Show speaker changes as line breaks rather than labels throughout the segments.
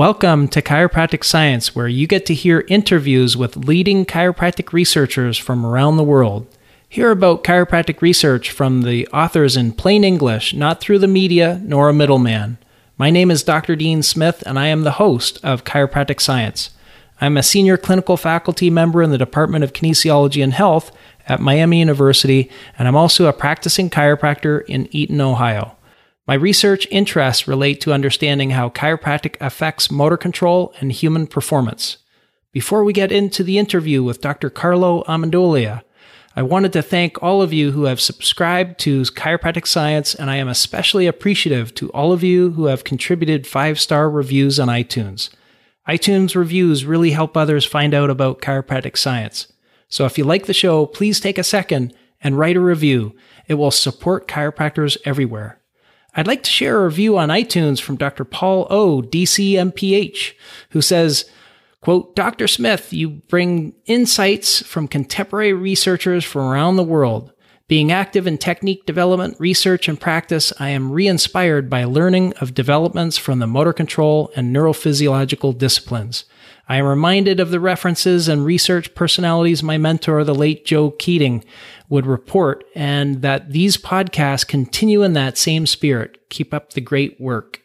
Welcome to Chiropractic Science, where you get to hear interviews with leading chiropractic researchers from around the world. Hear about chiropractic research from the authors in plain English, not through the media nor a middleman. My name is Dr. Dean Smith, and I am the host of Chiropractic Science. I'm a senior clinical faculty member in the Department of Kinesiology and Health at Miami University, and I'm also a practicing chiropractor in Eaton, Ohio. My research interests relate to understanding how chiropractic affects motor control and human performance. Before we get into the interview with Dr. Carlo Ammendolia, I wanted to thank all of you who have subscribed to Chiropractic Science, and I am especially appreciative to all of you who have contributed five star reviews on iTunes. iTunes reviews really help others find out about chiropractic science. So if you like the show, please take a second and write a review. It will support chiropractors everywhere. I'd like to share a review on iTunes from Dr. Paul O, DCMPH, who says, Quote, Dr. Smith, you bring insights from contemporary researchers from around the world. Being active in technique development, research, and practice, I am re inspired by learning of developments from the motor control and neurophysiological disciplines. I am reminded of the references and research personalities my mentor, the late Joe Keating, would report, and that these podcasts continue in that same spirit. Keep up the great work.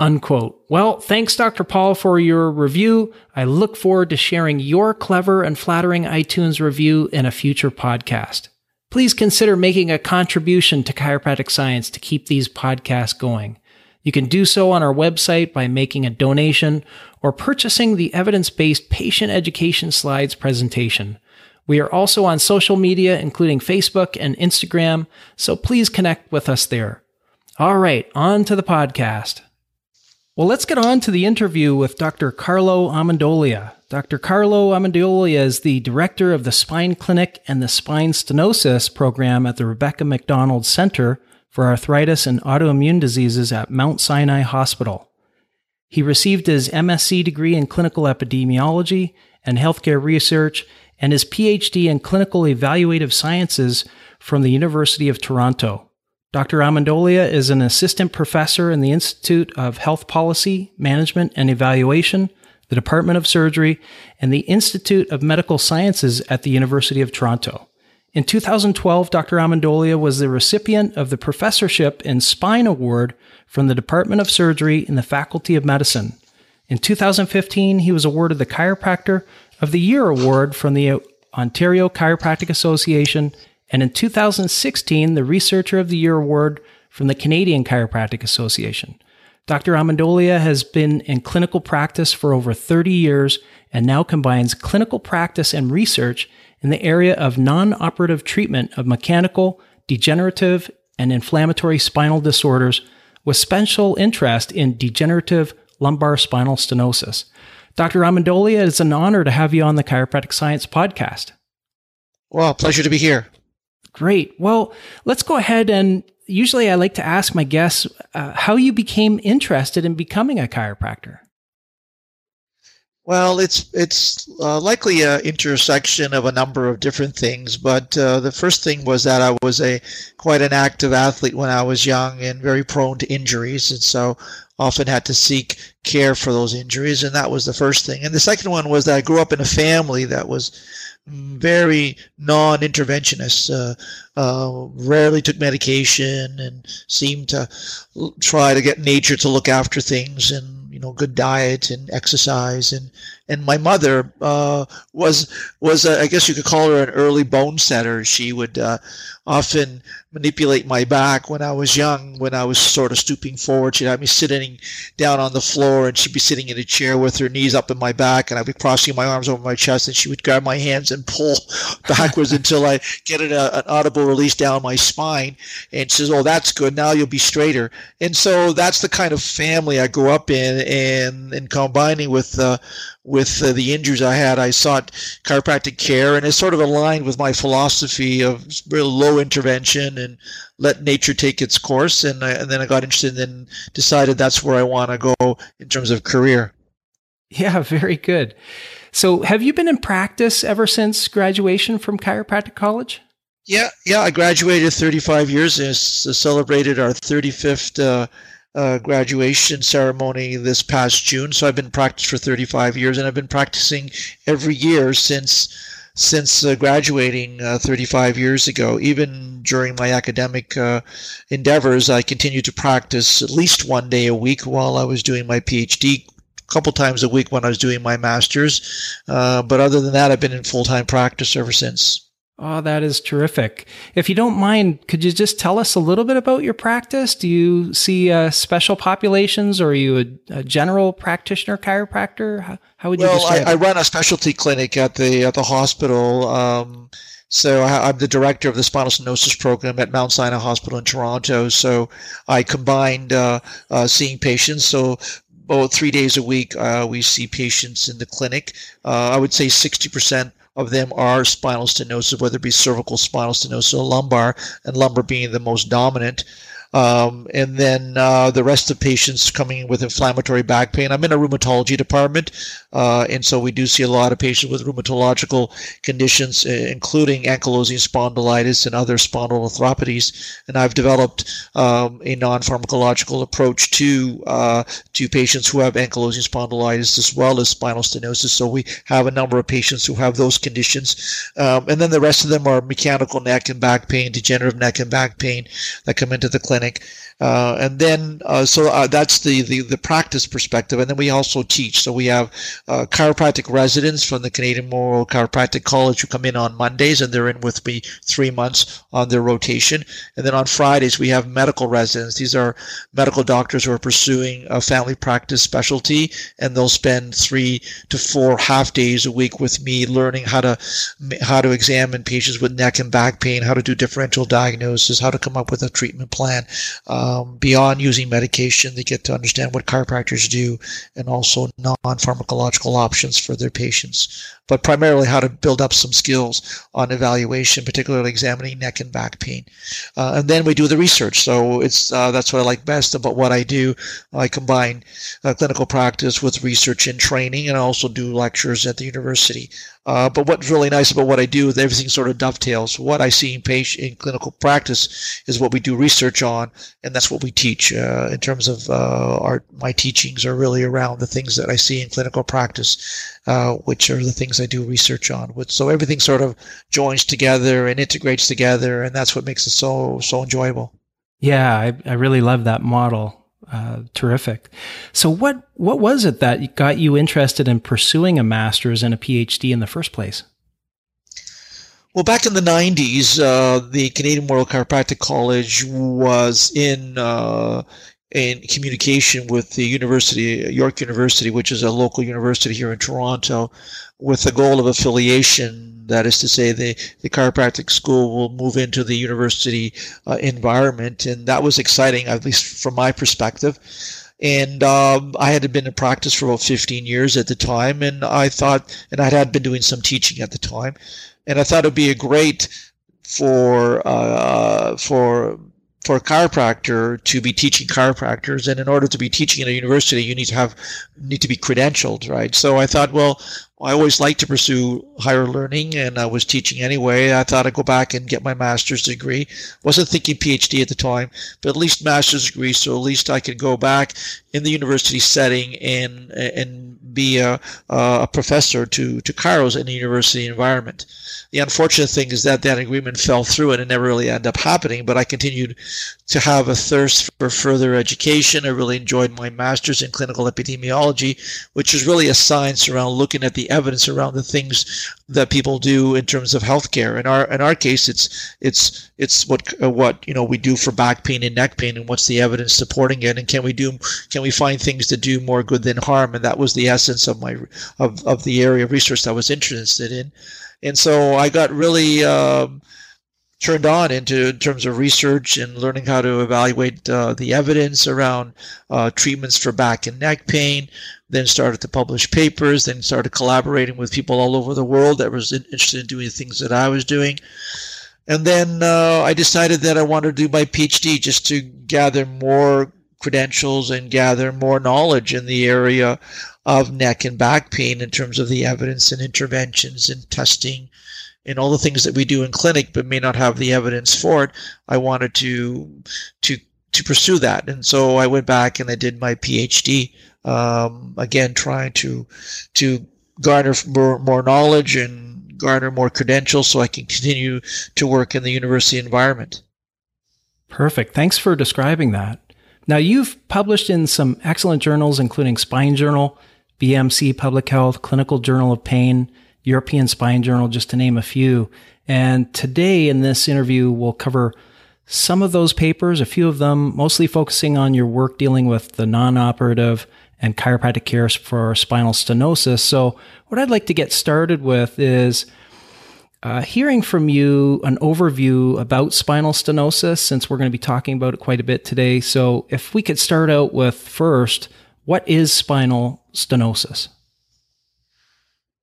Unquote. Well, thanks, Dr. Paul, for your review. I look forward to sharing your clever and flattering iTunes review in a future podcast. Please consider making a contribution to chiropractic science to keep these podcasts going. You can do so on our website by making a donation or purchasing the evidence based patient education slides presentation. We are also on social media, including Facebook and Instagram, so please connect with us there. All right, on to the podcast. Well, let's get on to the interview with Dr. Carlo Ammendolia. Dr. Carlo Ammendolia is the director of the Spine Clinic and the Spine Stenosis program at the Rebecca MacDonald Center for Arthritis and Autoimmune Diseases at Mount Sinai Hospital. He received his MSc degree in clinical epidemiology and healthcare research and his PhD in clinical evaluative sciences from the University of Toronto. Dr. Ammendolia is an assistant professor in the Institute of Health Policy, Management, and Evaluation, the Department of Surgery, and the Institute of Medical Sciences at the University of Toronto. In 2012, Dr. Ammendolia was the recipient of the Professorship in Spine Award from the Department of Surgery in the Faculty of Medicine. In 2015, he was awarded the Chiropractor of the Year Award from the Ontario Chiropractic Association and in 2016, the Researcher of the Year Award from the Canadian Chiropractic Association. Dr. Ammendolia has been in clinical practice for over 30 years and now combines clinical practice and research in the area of non operative treatment of mechanical, degenerative, and inflammatory spinal disorders with special interest in degenerative lumbar spinal stenosis. Dr. Ammendolia, it's an honor to have you on the Chiropractic Science podcast.
Well, pleasure to be here.
Great. Well, let's go ahead and usually I like to ask my guests uh, how you became interested in becoming a chiropractor.
Well, it's it's uh, likely an intersection of a number of different things, but uh, the first thing was that I was a quite an active athlete when I was young and very prone to injuries, and so often had to seek care for those injuries, and that was the first thing. And the second one was that I grew up in a family that was very non-interventionist. Uh, uh, rarely took medication and seemed to try to get nature to look after things and you know good diet and exercise and and my mother uh, was was uh, I guess you could call her an early bone setter. She would uh, often manipulate my back when I was young, when I was sort of stooping forward. She'd have me sitting down on the floor, and she'd be sitting in a chair with her knees up in my back, and I'd be crossing my arms over my chest, and she would grab my hands and pull backwards until I get an, uh, an audible release down my spine. And says, "Oh, that's good. Now you'll be straighter." And so that's the kind of family I grew up in, and and combining with uh, with uh, the injuries I had, I sought chiropractic care, and it sort of aligned with my philosophy of real low intervention and let nature take its course. And, I, and then I got interested and decided that's where I want to go in terms of career.
Yeah, very good. So, have you been in practice ever since graduation from chiropractic college?
Yeah, yeah. I graduated 35 years and celebrated our 35th uh, uh, graduation ceremony this past June. So I've been practicing for 35 years, and I've been practicing every year since since uh, graduating uh, 35 years ago. Even during my academic uh, endeavors, I continued to practice at least one day a week while I was doing my PhD. A couple times a week when I was doing my master's, uh, but other than that, I've been in full time practice ever since.
Oh, that is terrific. If you don't mind, could you just tell us a little bit about your practice? Do you see uh, special populations or are you a, a general practitioner chiropractor? How, how would you
well,
describe
I, I, run a specialty clinic at the at the hospital. Um, so I, am the director of the spinal stenosis program at Mount Sinai Hospital in Toronto. So I combined uh, uh, seeing patients. So about three days a week, uh, we see patients in the clinic. Uh, I would say 60% of them are spinal stenosis, whether it be cervical spinal stenosis or lumbar, and lumbar being the most dominant. Um, and then uh, the rest of patients coming with inflammatory back pain. I'm in a rheumatology department, uh, and so we do see a lot of patients with rheumatological conditions, uh, including ankylosing spondylitis and other spondyloarthropathies. And I've developed um, a non-pharmacological approach to uh, to patients who have ankylosing spondylitis as well as spinal stenosis. So we have a number of patients who have those conditions, um, and then the rest of them are mechanical neck and back pain, degenerative neck and back pain that come into the clinic. Uh, and then, uh, so uh, that's the, the, the practice perspective. And then we also teach. So we have uh, chiropractic residents from the Canadian Memorial Chiropractic College who come in on Mondays and they're in with me three months on their rotation. And then on Fridays, we have medical residents. These are medical doctors who are pursuing a family practice specialty and they'll spend three to four half days a week with me learning how to, how to examine patients with neck and back pain, how to do differential diagnosis, how to come up with a treatment plan. Um, beyond using medication, they get to understand what chiropractors do and also non pharmacological options for their patients. But primarily, how to build up some skills on evaluation, particularly examining neck and back pain. Uh, and then we do the research. So it's uh, that's what I like best about what I do. I combine uh, clinical practice with research and training, and I also do lectures at the university. Uh, but what's really nice about what I do is everything sort of dovetails. What I see in patient in clinical practice is what we do research on, and that's what we teach. Uh, in terms of uh, our my teachings are really around the things that I see in clinical practice, uh, which are the things I do research on. So everything sort of joins together and integrates together, and that's what makes it so so enjoyable.
Yeah, I, I really love that model. Uh, terrific. So, what what was it that got you interested in pursuing a master's and a PhD in the first place?
Well, back in the 90s, uh, the Canadian Memorial Chiropractic College was in uh, in communication with the University, York University, which is a local university here in Toronto, with the goal of affiliation that is to say, the, the chiropractic school will move into the university uh, environment. And that was exciting, at least from my perspective. And um, I had been in practice for about 15 years at the time. And I thought, and I had been doing some teaching at the time. And I thought it would be a great for, uh, for, for a chiropractor to be teaching chiropractors and in order to be teaching in a university you need to have need to be credentialed right so i thought well I always liked to pursue higher learning and I was teaching anyway. I thought I'd go back and get my master's degree. Wasn't thinking PhD at the time, but at least master's degree. So at least I could go back in the university setting and, and be a, a professor to, to chiros in a university environment. The unfortunate thing is that that agreement fell through and it never really ended up happening, but I continued to have a thirst for further education. I really enjoyed my master's in clinical epidemiology, which is really a science around looking at the evidence around the things that people do in terms of healthcare. In our in our case, it's it's it's what uh, what you know we do for back pain and neck pain, and what's the evidence supporting it, and can we do can we find things to do more good than harm? And that was the essence of my of of the area of research that I was interested in. And so I got really um, turned on into in terms of research and learning how to evaluate uh, the evidence around uh, treatments for back and neck pain. Then started to publish papers. Then started collaborating with people all over the world that was interested in doing things that I was doing. And then uh, I decided that I wanted to do my PhD just to gather more credentials and gather more knowledge in the area of neck and back pain in terms of the evidence and interventions and testing and all the things that we do in clinic but may not have the evidence for it i wanted to to to pursue that. And so I went back and I did my PhD. Um, again, trying to to garner more, more knowledge and garner more credentials so I can continue to work in the university environment.
Perfect. Thanks for describing that. Now, you've published in some excellent journals, including Spine Journal, BMC Public Health, Clinical Journal of Pain, European Spine Journal, just to name a few. And today in this interview, we'll cover some of those papers, a few of them mostly focusing on your work dealing with the non operative and chiropractic care for spinal stenosis. So, what I'd like to get started with is uh, hearing from you an overview about spinal stenosis, since we're going to be talking about it quite a bit today. So, if we could start out with first, what is spinal stenosis?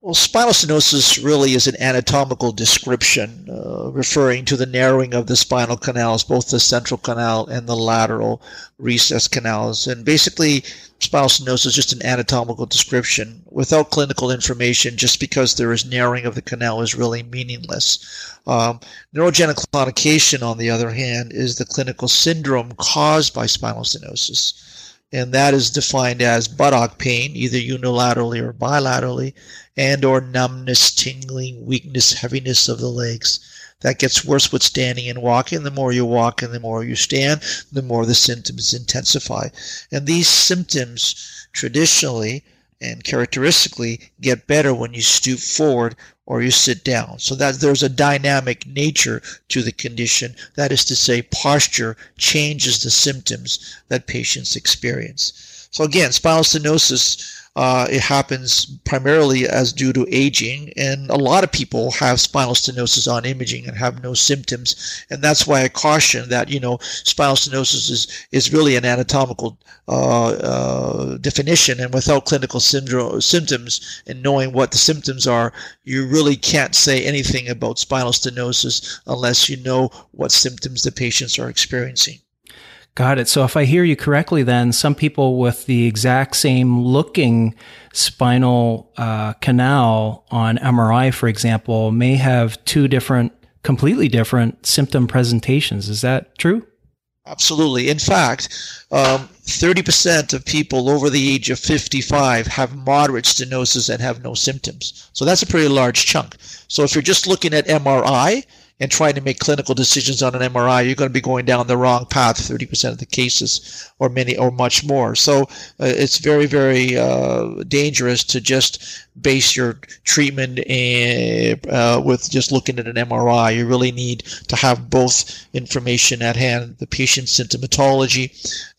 Well, spinal stenosis really is an anatomical description uh, referring to the narrowing of the spinal canals, both the central canal and the lateral recess canals. And basically, spinal stenosis is just an anatomical description without clinical information, just because there is narrowing of the canal is really meaningless. Um, neurogenic claudication, on the other hand, is the clinical syndrome caused by spinal stenosis and that is defined as buttock pain, either unilaterally or bilaterally, and or numbness, tingling, weakness, heaviness of the legs. That gets worse with standing and walking. The more you walk and the more you stand, the more the symptoms intensify. And these symptoms traditionally and characteristically get better when you stoop forward or you sit down. So that there's a dynamic nature to the condition. That is to say, posture changes the symptoms that patients experience. So again, spinal stenosis uh, it happens primarily as due to aging, and a lot of people have spinal stenosis on imaging and have no symptoms, and that's why I caution that you know spinal stenosis is is really an anatomical uh, uh, definition, and without clinical syndrome, symptoms and knowing what the symptoms are, you really can't say anything about spinal stenosis unless you know what symptoms the patients are experiencing.
Got it. So if I hear you correctly, then some people with the exact same looking spinal uh, canal on MRI, for example, may have two different, completely different symptom presentations. Is that true?
Absolutely. In fact, um, 30% of people over the age of 55 have moderate stenosis and have no symptoms. So that's a pretty large chunk. So if you're just looking at MRI, and trying to make clinical decisions on an MRI, you're going to be going down the wrong path 30% of the cases, or many, or much more. So uh, it's very, very uh, dangerous to just base your treatment in, uh, with just looking at an MRI. You really need to have both information at hand: the patient's symptomatology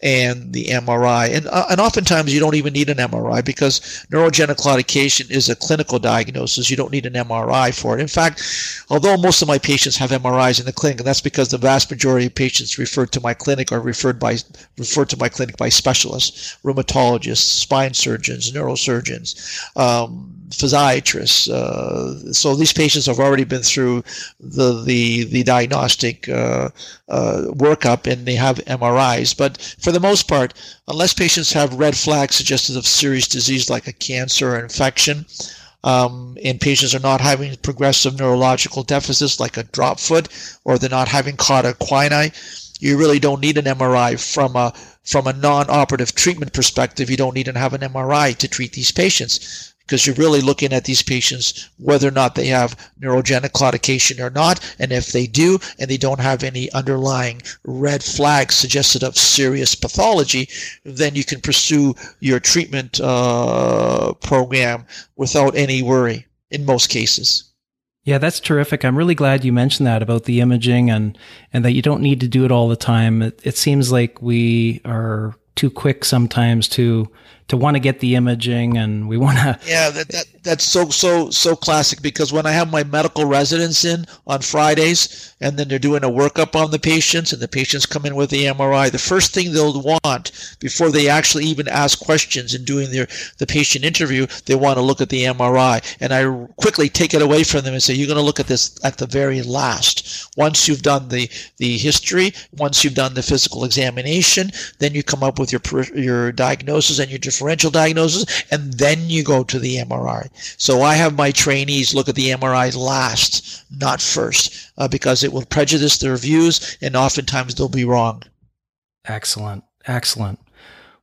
and the MRI. And uh, and oftentimes you don't even need an MRI because neurogenic claudication is a clinical diagnosis. You don't need an MRI for it. In fact, although most of my patients patients have MRIs in the clinic, and that's because the vast majority of patients referred to my clinic are referred by referred to my clinic by specialists, rheumatologists, spine surgeons, neurosurgeons, um, physiatrists. Uh, so these patients have already been through the the the diagnostic uh, uh, workup and they have MRIs. But for the most part, unless patients have red flags suggestive of serious disease like a cancer or infection um, and patients are not having progressive neurological deficits like a drop foot or they're not having cauda equina, you really don't need an MRI from a from a non-operative treatment perspective. You don't need to have an MRI to treat these patients because you're really looking at these patients whether or not they have neurogenic claudication or not. And if they do, and they don't have any underlying red flags suggested of serious pathology, then you can pursue your treatment uh, program without any worry in most cases.
Yeah, that's terrific. I'm really glad you mentioned that about the imaging and and that you don't need to do it all the time. It, it seems like we are too quick sometimes to to want to get the imaging and we want to
yeah that, that that's so so so classic because when i have my medical residents in on fridays and then they're doing a workup on the patients and the patients come in with the mri the first thing they'll want before they actually even ask questions and doing their the patient interview they want to look at the mri and i quickly take it away from them and say you're going to look at this at the very last. Once you've done the the history once you've done the physical examination then you come up with your your diagnosis and your differential diagnosis and then you go to the mri so I have my trainees look at the MRI last, not first, uh, because it will prejudice their views and oftentimes they'll be wrong.
Excellent. Excellent.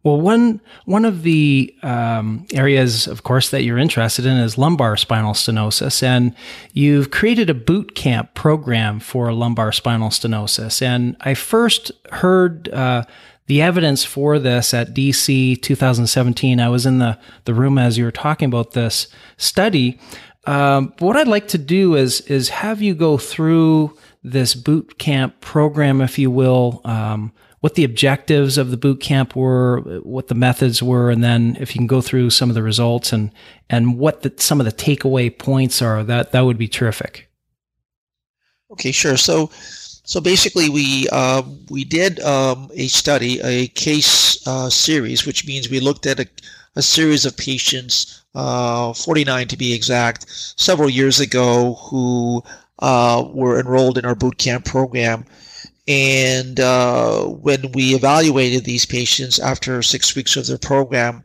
Well, one one of the um, areas, of course, that you're interested in is lumbar spinal stenosis, and you've created a boot camp program for lumbar spinal stenosis. And I first heard uh, the evidence for this at DC 2017. I was in the the room as you were talking about this study. Um, what I'd like to do is is have you go through this boot camp program, if you will. Um, what the objectives of the boot camp were, what the methods were, and then if you can go through some of the results and and what the, some of the takeaway points are, that that would be terrific.
Okay, sure. So so basically, we uh, we did um, a study, a case uh, series, which means we looked at a, a series of patients, uh, 49 to be exact, several years ago, who uh, were enrolled in our boot camp program. And uh, when we evaluated these patients after six weeks of their program,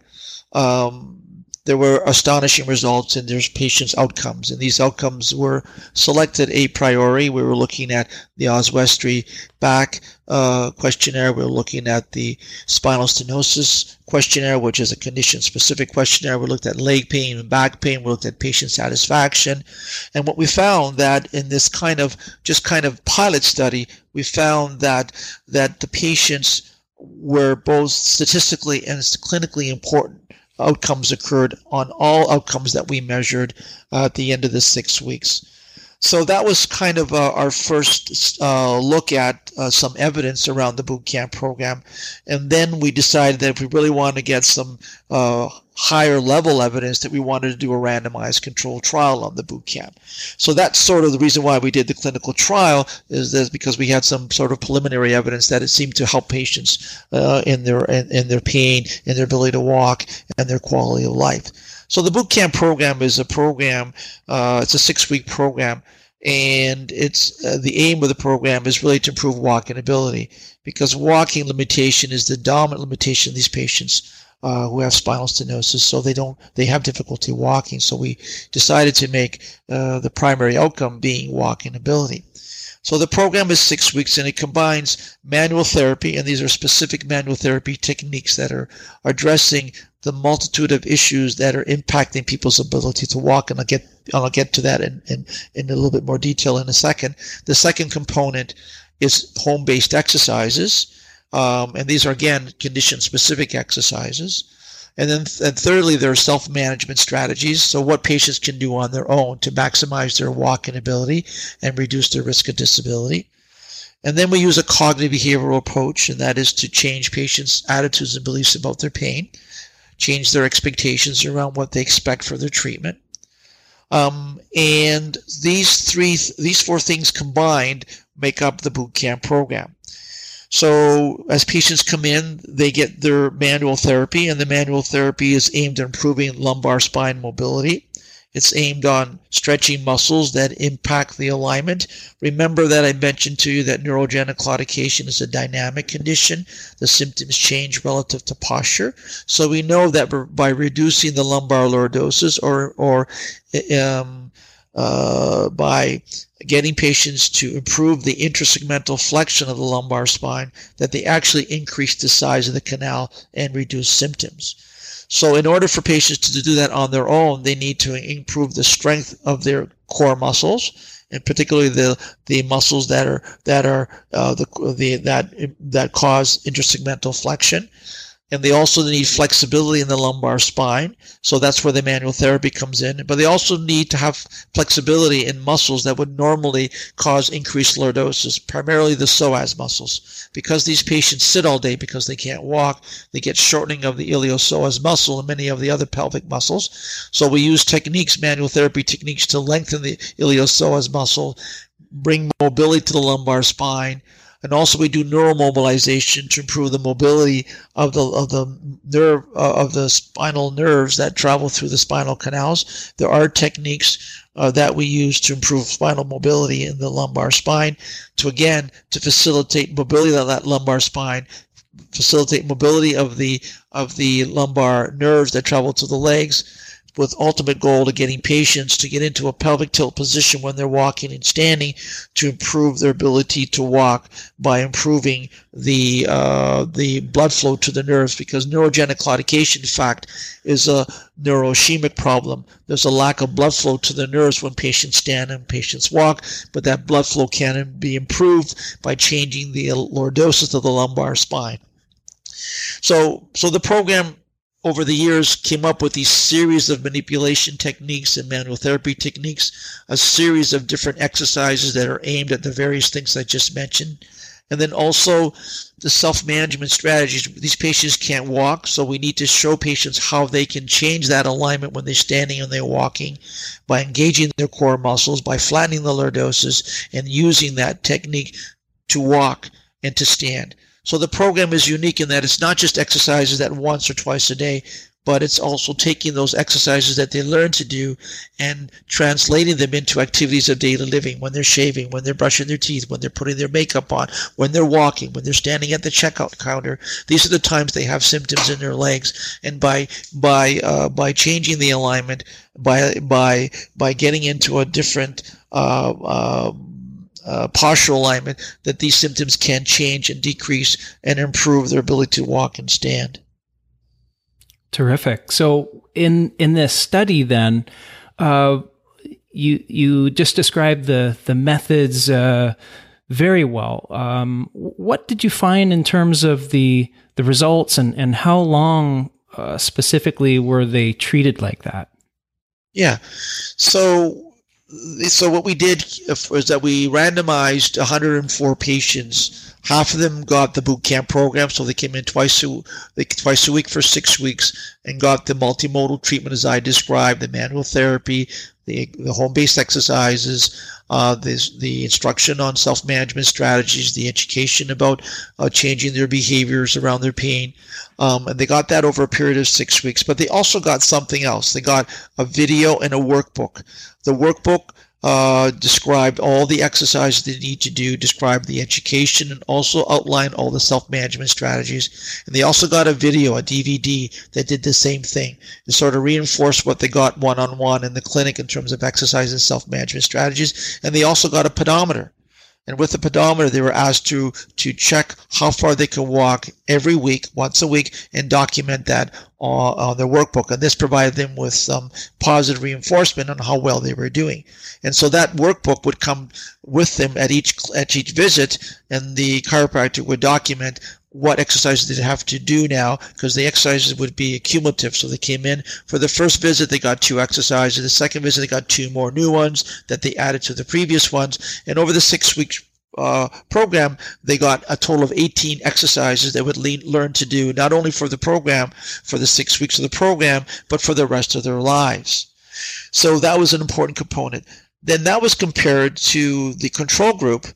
um, there were astonishing results in their patients' outcomes. And these outcomes were selected a priori. We were looking at the Oswestry back uh, questionnaire. We were looking at the spinal stenosis questionnaire, which is a condition specific questionnaire. We looked at leg pain and back pain. We looked at patient satisfaction. And what we found that in this kind of just kind of pilot study, we found that that the patients were both statistically and clinically important outcomes occurred on all outcomes that we measured uh, at the end of the six weeks. So that was kind of uh, our first uh, look at uh, some evidence around the boot camp program. And then we decided that if we really wanted to get some uh, higher level evidence that we wanted to do a randomized controlled trial on the boot camp. So that's sort of the reason why we did the clinical trial is because we had some sort of preliminary evidence that it seemed to help patients uh, in their in, in their pain, in their ability to walk, and their quality of life. So the boot camp program is a program. Uh, it's a six-week program, and it's uh, the aim of the program is really to improve walking ability because walking limitation is the dominant limitation of these patients. Uh, who have spinal stenosis, so they don't they have difficulty walking. So we decided to make uh, the primary outcome being walking ability. So the program is six weeks and it combines manual therapy, and these are specific manual therapy techniques that are addressing the multitude of issues that are impacting people's ability to walk. And I'll get I'll get to that in, in, in a little bit more detail in a second. The second component is home-based exercises. Um, and these are again condition-specific exercises. And then and thirdly, there are self-management strategies. So what patients can do on their own to maximize their walking ability and reduce their risk of disability. And then we use a cognitive behavioral approach, and that is to change patients' attitudes and beliefs about their pain, change their expectations around what they expect for their treatment. Um, and these three, these four things combined make up the boot camp program. So as patients come in, they get their manual therapy, and the manual therapy is aimed at improving lumbar spine mobility. It's aimed on stretching muscles that impact the alignment. Remember that I mentioned to you that neurogenic claudication is a dynamic condition. The symptoms change relative to posture. So we know that by reducing the lumbar lordosis or, or um, uh, by getting patients to improve the intersegmental flexion of the lumbar spine, that they actually increase the size of the canal and reduce symptoms. So, in order for patients to do that on their own, they need to improve the strength of their core muscles, and particularly the the muscles that are that are uh, the the that that cause intersegmental flexion and they also need flexibility in the lumbar spine. So that's where the manual therapy comes in. But they also need to have flexibility in muscles that would normally cause increased lordosis, primarily the psoas muscles. Because these patients sit all day because they can't walk, they get shortening of the iliopsoas muscle and many of the other pelvic muscles. So we use techniques, manual therapy techniques, to lengthen the iliopsoas muscle, bring mobility to the lumbar spine and also we do neuromobilization to improve the mobility of the of the nerve uh, of the spinal nerves that travel through the spinal canals. There are techniques uh, that we use to improve spinal mobility in the lumbar spine to again to facilitate mobility of that lumbar spine facilitate mobility of the of the lumbar nerves that travel to the legs with ultimate goal to getting patients to get into a pelvic tilt position when they're walking and standing to improve their ability to walk by improving the uh, the blood flow to the nerves because neurogenic claudication in fact is a neuroischemic problem. There's a lack of blood flow to the nerves when patients stand and patients walk but that blood flow can be improved by changing the lordosis of the lumbar spine. So so the program over the years came up with these series of manipulation techniques and manual therapy techniques, a series of different exercises that are aimed at the various things I just mentioned. And then also the self management strategies. These patients can't walk, so we need to show patients how they can change that alignment when they're standing and they're walking by engaging their core muscles, by flattening the lordosis, and using that technique to walk and to stand. So the program is unique in that it's not just exercises that once or twice a day, but it's also taking those exercises that they learn to do and translating them into activities of daily living when they're shaving, when they're brushing their teeth, when they're putting their makeup on, when they're walking, when they're standing at the checkout counter. These are the times they have symptoms in their legs, and by by uh, by changing the alignment, by by by getting into a different uh, uh, uh, partial alignment, that these symptoms can change and decrease and improve their ability to walk and stand.
Terrific. So in in this study, then, uh, you you just described the the methods uh, very well. Um, what did you find in terms of the the results, and and how long uh, specifically were they treated like that?
Yeah. So so what we did was that we randomized 104 patients. Half of them got the boot camp program, so they came in twice a, twice a week for six weeks and got the multimodal treatment as I described, the manual therapy, the, the home-based exercises, uh, the, the instruction on self-management strategies, the education about uh, changing their behaviors around their pain. Um, and they got that over a period of six weeks. But they also got something else. They got a video and a workbook. The workbook uh, described all the exercises they need to do, described the education, and also outlined all the self-management strategies. And they also got a video, a DVD, that did the same thing and sort of reinforced what they got one-on-one in the clinic in terms of exercise and self-management strategies. And they also got a pedometer and with the pedometer, they were asked to, to check how far they can walk every week, once a week, and document that on, on their workbook. And this provided them with some positive reinforcement on how well they were doing. And so that workbook would come with them at each, at each visit, and the chiropractor would document what exercises did they have to do now because the exercises would be cumulative. So they came in for the first visit, they got two exercises. The second visit, they got two more new ones that they added to the previous ones. And over the six weeks uh, program, they got a total of 18 exercises they would le- learn to do not only for the program, for the six weeks of the program, but for the rest of their lives. So that was an important component. Then that was compared to the control group,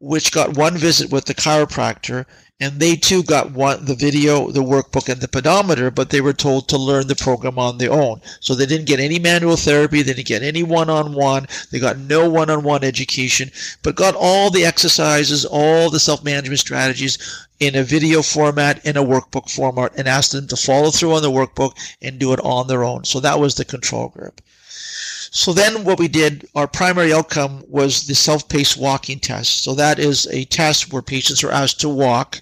which got one visit with the chiropractor and they too got one the video, the workbook, and the pedometer, but they were told to learn the program on their own. So they didn't get any manual therapy, they didn't get any one-on-one, they got no one-on-one education, but got all the exercises, all the self-management strategies in a video format, in a workbook format, and asked them to follow through on the workbook and do it on their own. So that was the control group. So then what we did, our primary outcome was the self-paced walking test. So that is a test where patients are asked to walk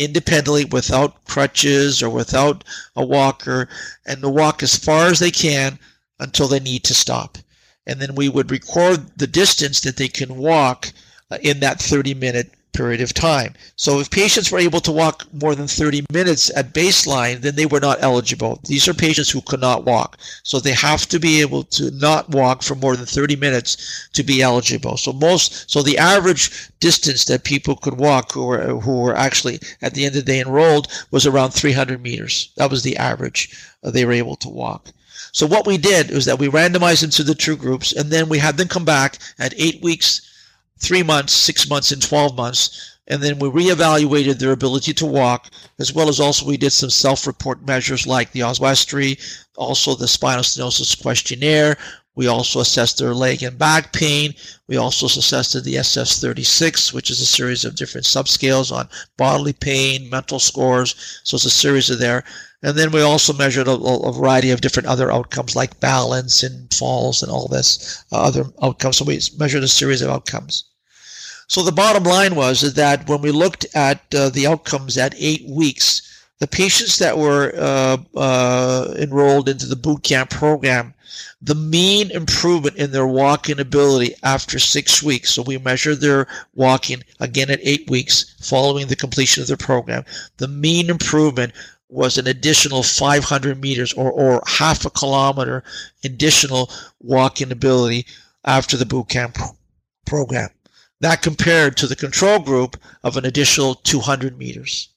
independently without crutches or without a walker and to walk as far as they can until they need to stop. And then we would record the distance that they can walk uh, in that 30 minute period of time. So if patients were able to walk more than 30 minutes at baseline, then they were not eligible. These are patients who could not walk. So they have to be able to not walk for more than 30 minutes to be eligible. So most, so the average distance that people could walk who were, who were actually at the end of the day enrolled was around 300 meters. That was the average uh, they were able to walk. So what we did was that we randomized them to the two groups and then we had them come back at eight weeks three months, six months, and 12 months and then we reevaluated their ability to walk, as well as also we did some self-report measures like the Oswestry, also the spinal stenosis questionnaire. We also assessed their leg and back pain. We also assessed the SF36, which is a series of different subscales on bodily pain, mental scores. So it's a series of there. And then we also measured a, a variety of different other outcomes like balance and falls and all this uh, other outcomes. So we measured a series of outcomes. So the bottom line was that when we looked at uh, the outcomes at eight weeks, the patients that were uh, uh, enrolled into the boot camp program, the mean improvement in their walking ability after six weeks. So we measured their walking again at eight weeks following the completion of their program. The mean improvement was an additional 500 meters or, or half a kilometer additional walking ability after the boot camp program. That compared to the control group of an additional 200 meters.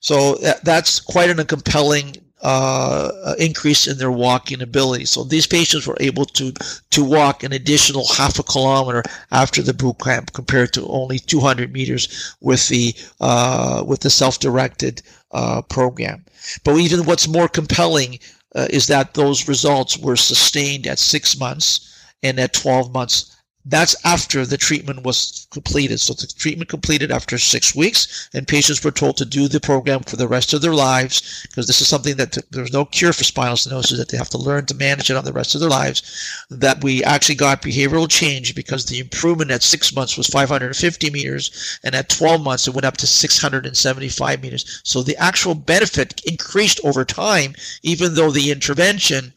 So that, that's quite an, a compelling uh, increase in their walking ability. So these patients were able to to walk an additional half a kilometer after the boot camp, compared to only 200 meters with the uh, with the self-directed uh, program. But even what's more compelling uh, is that those results were sustained at six months and at 12 months that's after the treatment was completed. So the treatment completed after six weeks, and patients were told to do the program for the rest of their lives because this is something that there's no cure for spinal stenosis that they have to learn to manage it on the rest of their lives. That we actually got behavioral change because the improvement at six months was 550 meters, and at 12 months it went up to 675 meters. So the actual benefit increased over time, even though the intervention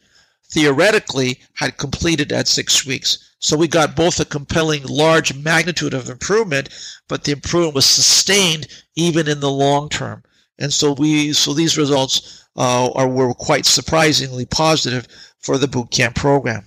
theoretically had completed at six weeks. So we got both a compelling large magnitude of improvement, but the improvement was sustained even in the long term. And so we so these results uh, are were quite surprisingly positive for the boot camp program.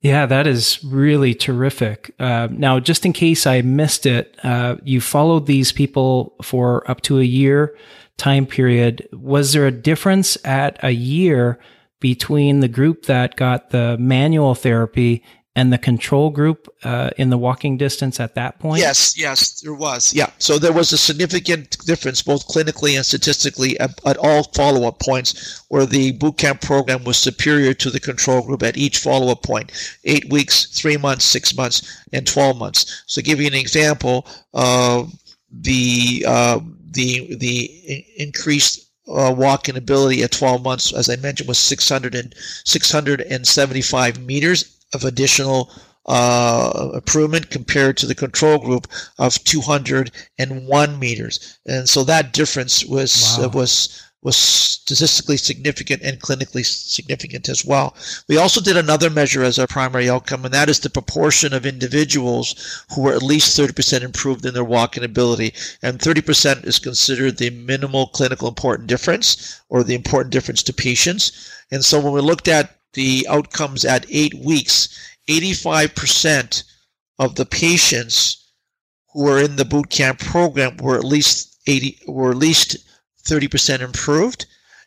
Yeah, that is really terrific. Uh, now, just in case I missed it, uh, you followed these people for up to a year time period. Was there a difference at a year between the group that got the manual therapy and the control group uh, in the walking distance at that point?
Yes, yes, there was. Yeah. So there was a significant difference both clinically and statistically at, at all follow up points where the boot camp program was superior to the control group at each follow up point eight weeks, three months, six months, and 12 months. So, give you an example, uh, the, uh, the, the increased uh, walking ability at 12 months, as I mentioned, was 600 and 675 meters of additional uh, improvement compared to the control group of 201 meters, and so that difference was wow. uh, was was statistically significant and clinically significant as well. We also did another measure as our primary outcome, and that is the proportion of individuals who were at least 30% improved in their walking ability. And 30% is considered the minimal clinical important difference or the important difference to patients. And so when we looked at the outcomes at eight weeks, 85% of the patients who were in the boot camp program were at least 80 were at least 30% improved,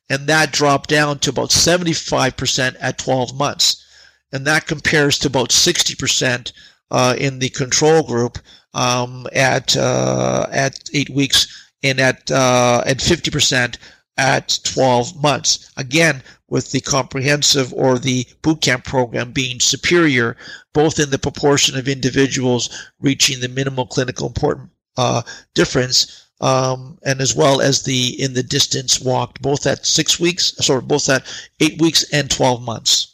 and that dropped down to about 75% at 12 months, and that compares to about 60% uh, in the control group um, at uh, at eight weeks, and at uh, at 50% at 12 months. Again, with the comprehensive or the bootcamp program being superior, both in the proportion of individuals reaching the minimal clinical important uh, difference, um, and as well as the in the distance walked, both at six weeks, sorry, both at eight weeks and 12 months.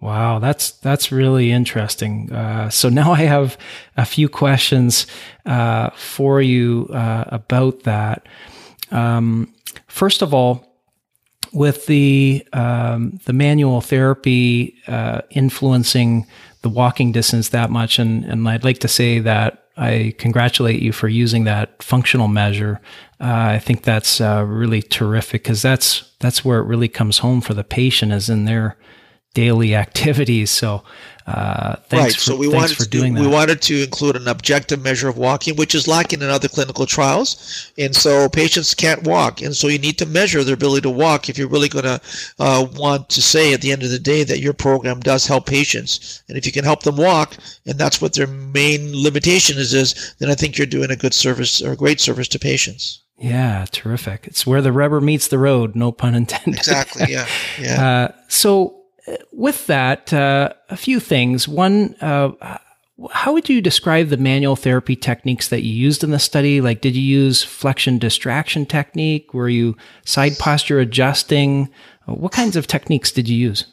Wow, that's that's really interesting. Uh, so now I have a few questions uh, for you uh, about that. Um, first of all, with the um, the manual therapy uh, influencing the walking distance that much, and and I'd like to say that I congratulate you for using that functional measure. Uh, I think that's uh, really terrific because that's that's where it really comes home for the patient is in their daily activities. So uh, thanks
right.
For,
so we
thanks
wanted
for
to,
doing
we wanted to include an objective measure of walking, which is lacking in other clinical trials, and so patients can't walk, and so you need to measure their ability to walk if you're really going to uh, want to say at the end of the day that your program does help patients, and if you can help them walk, and that's what their main limitation is, is then I think you're doing a good service or a great service to patients.
Yeah, terrific. It's where the rubber meets the road, no pun intended.
Exactly. Yeah. Yeah.
Uh, so with that, uh, a few things. One, uh, how would you describe the manual therapy techniques that you used in the study? Like, did you use flexion distraction technique? Were you side posture adjusting? What kinds of techniques did you use?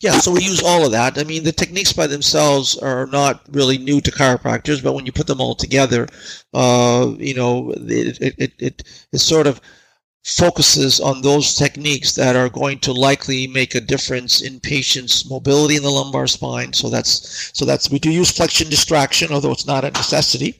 Yeah, so we use all of that. I mean, the techniques by themselves are not really new to chiropractors, but when you put them all together, uh, you know, it, it, it, it, it sort of focuses on those techniques that are going to likely make a difference in patients' mobility in the lumbar spine. So that's so that's we do use flexion distraction, although it's not a necessity.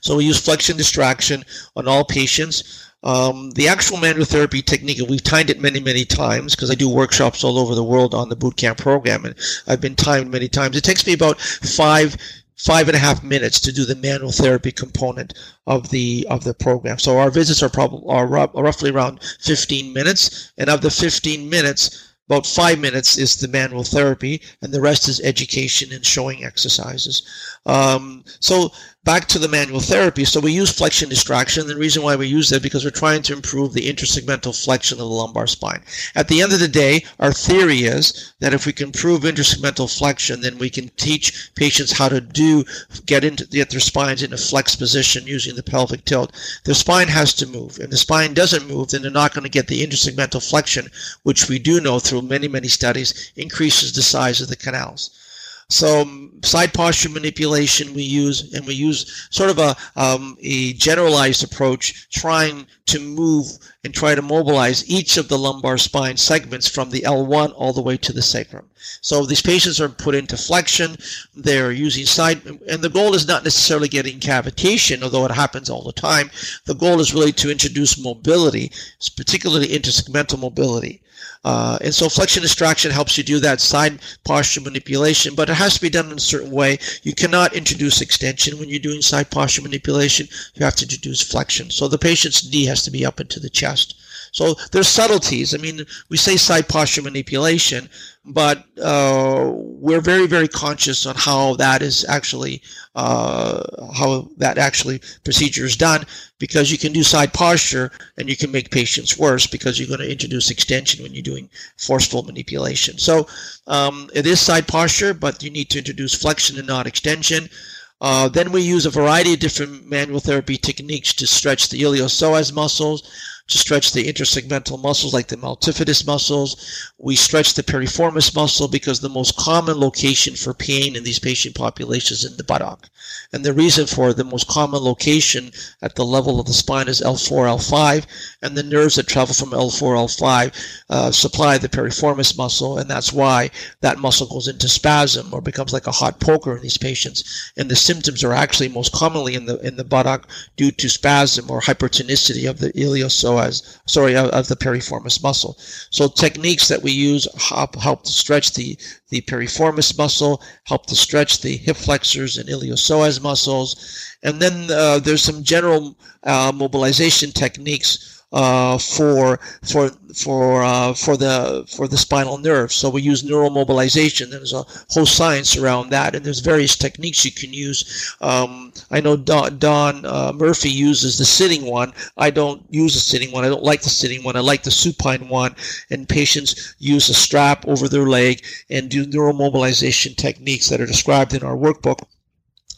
So we use flexion distraction on all patients. Um, the actual manual therapy technique, and we've timed it many, many times because I do workshops all over the world on the bootcamp program, and I've been timed many times. It takes me about five five and a half minutes to do the manual therapy component of the of the program. So our visits are probably are roughly around 15 minutes, and of the 15 minutes, about five minutes is the manual therapy, and the rest is education and showing exercises. Um, so back to the manual therapy. So we use flexion distraction. The reason why we use that because we're trying to improve the intersegmental flexion of the lumbar spine. At the end of the day, our theory is that if we can improve intersegmental flexion, then we can teach patients how to do get into get their spines in a flex position using the pelvic tilt. Their spine has to move. If the spine doesn't move, then they're not going to get the intersegmental flexion, which we do know through many many studies increases the size of the canals. So side posture manipulation we use, and we use sort of a, um, a generalized approach, trying to move and try to mobilize each of the lumbar spine segments from the L1 all the way to the sacrum. So these patients are put into flexion, they're using side, and the goal is not necessarily getting cavitation, although it happens all the time. The goal is really to introduce mobility, particularly intersegmental mobility. Uh, and so flexion distraction helps you do that side posture manipulation, but it has to be done in a certain way. You cannot introduce extension when you're doing side posture manipulation. You have to introduce flexion. So the patient's knee has to be up into the chest. So there's subtleties. I mean, we say side posture manipulation, but uh, we're very, very conscious on how that is actually uh, how that actually procedure is done because you can do side posture and you can make patients worse because you're going to introduce extension when you're doing forceful manipulation. So um, it is side posture, but you need to introduce flexion and not extension. Uh, then we use a variety of different manual therapy techniques to stretch the iliopsoas muscles to stretch the intersegmental muscles like the multifidus muscles. We stretch the piriformis muscle because the most common location for pain in these patient populations is in the buttock. And the reason for the most common location at the level of the spine is L4, L5, and the nerves that travel from L4, L5 uh, supply the piriformis muscle, and that's why that muscle goes into spasm or becomes like a hot poker in these patients. And the symptoms are actually most commonly in the in the buttock due to spasm or hypertonicity of the iliopsoas as sorry of, of, the piriformis muscle. So techniques that we use help, help to stretch the the piriformis muscle, help to stretch the hip flexors and iliopsoas muscles, and then uh, there's some general uh, mobilization techniques uh, for for for uh, for the for the spinal nerve. So we use neuromobilization. There's a whole science around that, and there's various techniques you can use. Um, I know Don, Don uh, Murphy uses the sitting one. I don't use the sitting one. I don't like the sitting one. I like the supine one. And patients use a strap over their leg and do neuromobilization techniques that are described in our workbook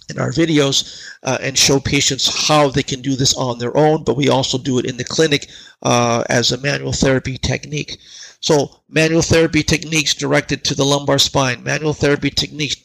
in our videos uh, and show patients how they can do this on their own, but we also do it in the clinic uh, as a manual therapy technique. So manual therapy techniques directed to the lumbar spine, manual therapy techniques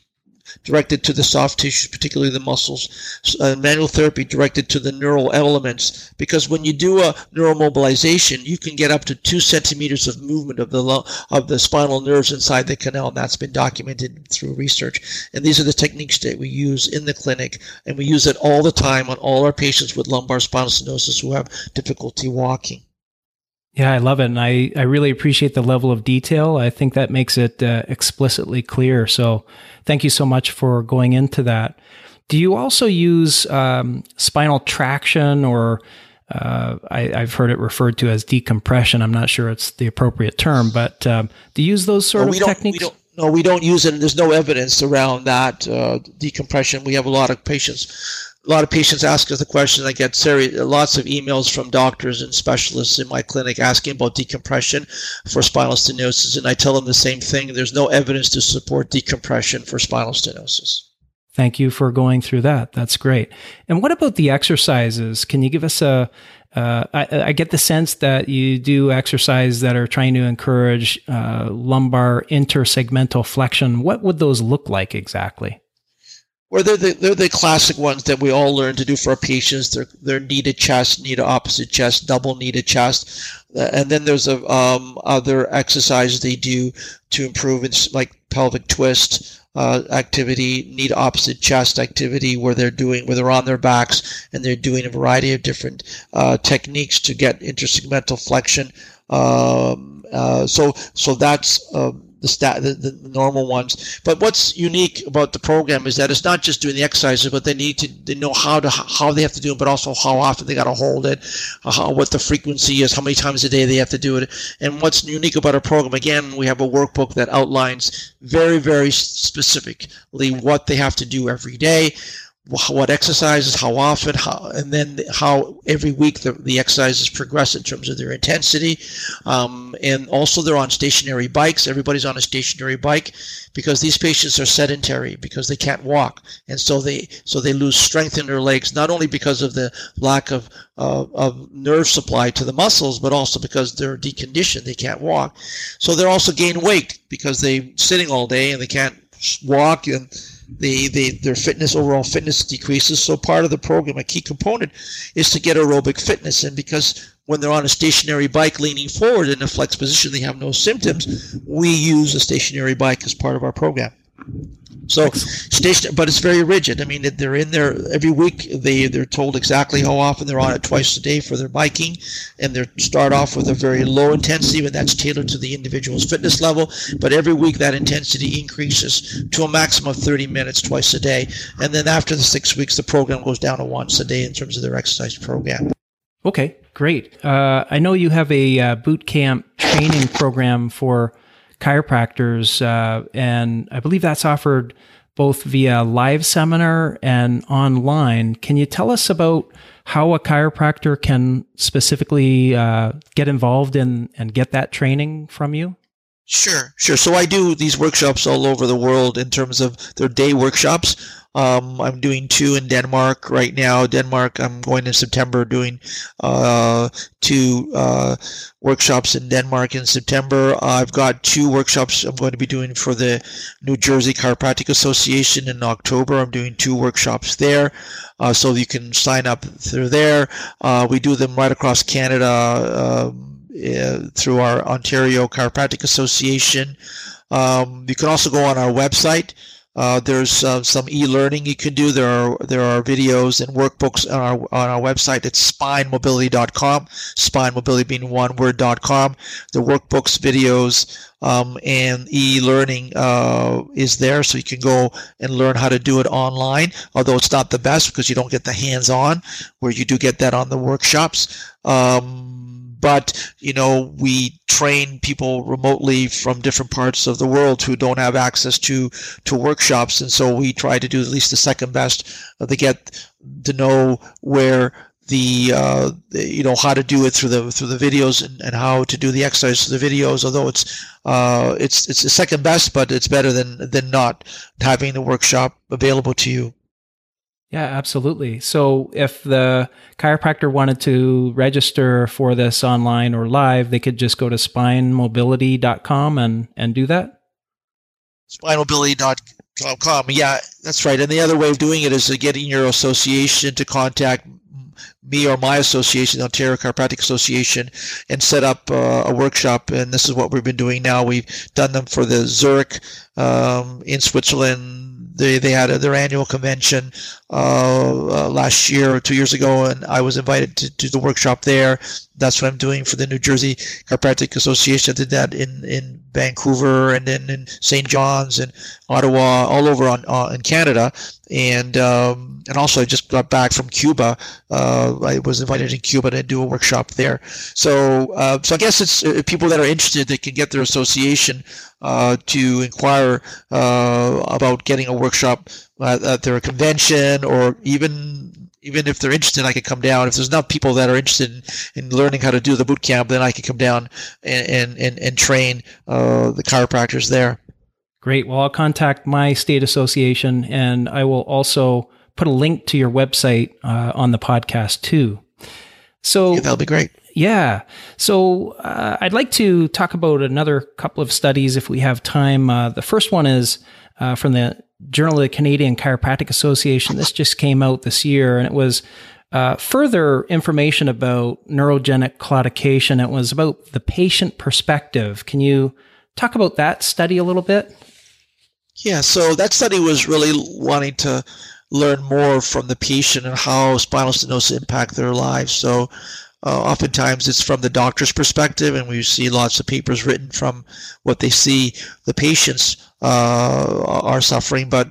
directed to the soft tissues, particularly the muscles. Uh, manual therapy directed to the neural elements, because when you do a neuromobilization, you can get up to two centimeters of movement of the of the spinal nerves inside the canal, and that's been documented through research. And these are the techniques that we use in the clinic, and we use it all the time on all our patients with lumbar spinal stenosis who have difficulty walking.
Yeah, I love it. And I, I really appreciate the level of detail. I think that makes it uh, explicitly clear. So thank you so much for going into that. Do you also use um, spinal traction or uh, I, have heard it referred to as decompression. I'm not sure it's the appropriate term, but um, do you use those sort
no,
of techniques?
no, we don't use it. There's no evidence around that uh, decompression. We have a lot of patients. A lot of patients ask us the question. I get lots of emails from doctors and specialists in my clinic asking about decompression for spinal stenosis, and I tell them the same thing. There's no evidence to support decompression for spinal stenosis.
Thank you for going through that. That's great. And what about the exercises? Can you give us a? Uh, I, I, get the sense that you do exercise that are trying to encourage uh, lumbar intersegmental flexion. What would those look like exactly?
Well, they're the, they're the classic ones that we all learn to do for our patients. They're, they're knee chest, knee opposite chest, double knee chest. Uh, and then there's a, um, other exercises they do to improve, it's like pelvic twist, uh, activity, knee to opposite chest activity, where they're doing where they're on their backs and they're doing a variety of different uh, techniques to get intersegmental flexion. Um, uh, so so that's um, the, stat, the, the normal ones. But what's unique about the program is that it's not just doing the exercises, but they need to they know how to how they have to do it, but also how often they got to hold it, uh, how, what the frequency is, how many times a day they have to do it. And what's unique about our program, again, we have a workbook that outlines very very specifically what they have to do every day what exercises, how often, how, and then how every week the, the exercises progress in terms of their intensity. Um, and also they're on stationary bikes. Everybody's on a stationary bike because these patients are sedentary because they can't walk. And so they, so they lose strength in their legs, not only because of the lack of, uh, of nerve supply to the muscles, but also because they're deconditioned. They can't walk. So they're also gain weight because they're sitting all day and they can't walk and the, the their fitness overall fitness decreases. So part of the program, a key component, is to get aerobic fitness. And because when they're on a stationary bike leaning forward in a flex position, they have no symptoms. We use a stationary bike as part of our program. So station, but it's very rigid. I mean, they're in there every week. They they're told exactly how often they're on it twice a day for their biking, and they start off with a very low intensity, but that's tailored to the individual's fitness level. But every week that intensity increases to a maximum of 30 minutes twice a day, and then after the six weeks, the program goes down to once a day in terms of their exercise program.
Okay, great. Uh, I know you have a uh, boot camp training program for chiropractors, uh, and I believe that's offered both via live seminar and online. Can you tell us about how a chiropractor can specifically uh, get involved in and get that training from you?
Sure, sure. So I do these workshops all over the world in terms of their day workshops. Um, I'm doing two in Denmark right now. Denmark, I'm going in September doing uh, two uh, workshops in Denmark in September. I've got two workshops I'm going to be doing for the New Jersey Chiropractic Association in October. I'm doing two workshops there. Uh, so you can sign up through there. Uh, we do them right across Canada um, uh, through our Ontario Chiropractic Association. Um, you can also go on our website, uh, there's uh, some e-learning you can do. There are there are videos and workbooks on our on our website. It's spinemobility.com. Spine mobility being one word.com. The workbooks, videos, um, and e-learning uh, is there, so you can go and learn how to do it online. Although it's not the best because you don't get the hands-on, where you do get that on the workshops. Um, but you know we train people remotely from different parts of the world who don't have access to to workshops. And so we try to do at least the second best uh, to get to know where the, uh, you know how to do it through the through the videos and, and how to do the exercise through the videos although it's uh, it's it's the second best but it's better than than not having the workshop available to you
yeah, absolutely. So if the chiropractor wanted to register for this online or live, they could just go to spinemobility.com and, and do that?
Spinemobility.com. Yeah, that's right. And the other way of doing it is getting your association to contact me or my association, the Ontario Chiropractic Association, and set up uh, a workshop. And this is what we've been doing now. We've done them for the Zurich um, in Switzerland, they, they had their annual convention uh, uh, last year or two years ago, and I was invited to do the workshop there. That's what I'm doing for the New Jersey Chiropractic Association. I did that in, in Vancouver and then in St. John's and Ottawa, all over on, uh, in Canada. And um, and also I just got back from Cuba. Uh, I was invited in Cuba to do a workshop there. So uh, so I guess it's uh, people that are interested that can get their association uh, to inquire uh, about getting a workshop at, at their convention or even even if they're interested, I could come down. If there's enough people that are interested in, in learning how to do the boot camp, then I could come down and and, and, train uh, the chiropractors there.
Great. Well, I'll contact my state association, and I will also put a link to your website uh, on the podcast too. So
yeah, that'll be great.
Yeah. So uh, I'd like to talk about another couple of studies if we have time. Uh, the first one is uh, from the Journal of the Canadian Chiropractic Association. This just came out this year, and it was uh, further information about neurogenic claudication. It was about the patient perspective. Can you talk about that study a little bit?
Yeah, so that study was really wanting to learn more from the patient and how spinal stenosis impact their lives. So uh, oftentimes it's from the doctor's perspective, and we see lots of papers written from what they see the patients are suffering. But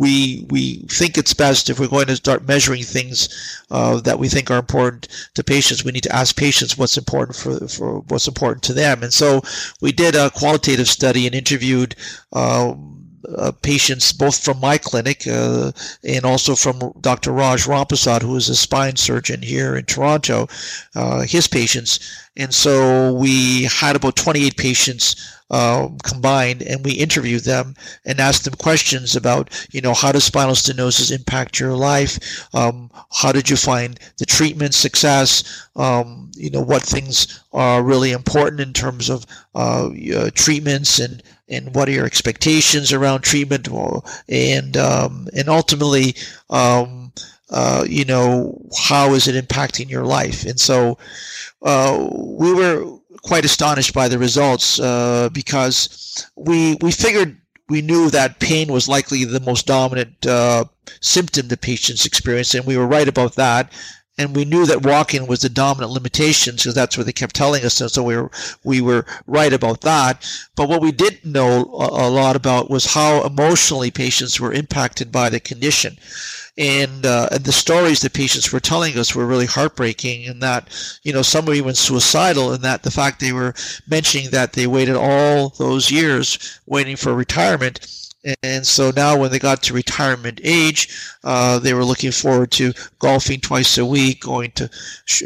we we think it's best if we're going to start measuring things uh, that we think are important to patients. We need to ask patients what's important for for what's important to them. And so we did a qualitative study and interviewed. Um, uh, patients both from my clinic uh, and also from Dr. Raj Rampersaud, who is a spine surgeon here in Toronto, uh, his patients. And so we had about 28 patients um, combined, and we interviewed them and asked them questions about, you know, how does spinal stenosis impact your life? Um, how did you find the treatment success? Um, you know, what things are really important in terms of uh, uh, treatments and and what are your expectations around treatment and um, and ultimately um, uh, you know how is it impacting your life and so uh, we were quite astonished by the results uh, because we we figured we knew that pain was likely the most dominant uh, symptom the patients experienced, and we were right about that. And we knew that walking was the dominant limitation because that's what they kept telling us, and so we were we were right about that. But what we didn't know a, a lot about was how emotionally patients were impacted by the condition and uh, and the stories that patients were telling us were really heartbreaking and that you know some of them were even suicidal and that the fact they were mentioning that they waited all those years waiting for retirement. And so now when they got to retirement age uh, they were looking forward to golfing twice a week going to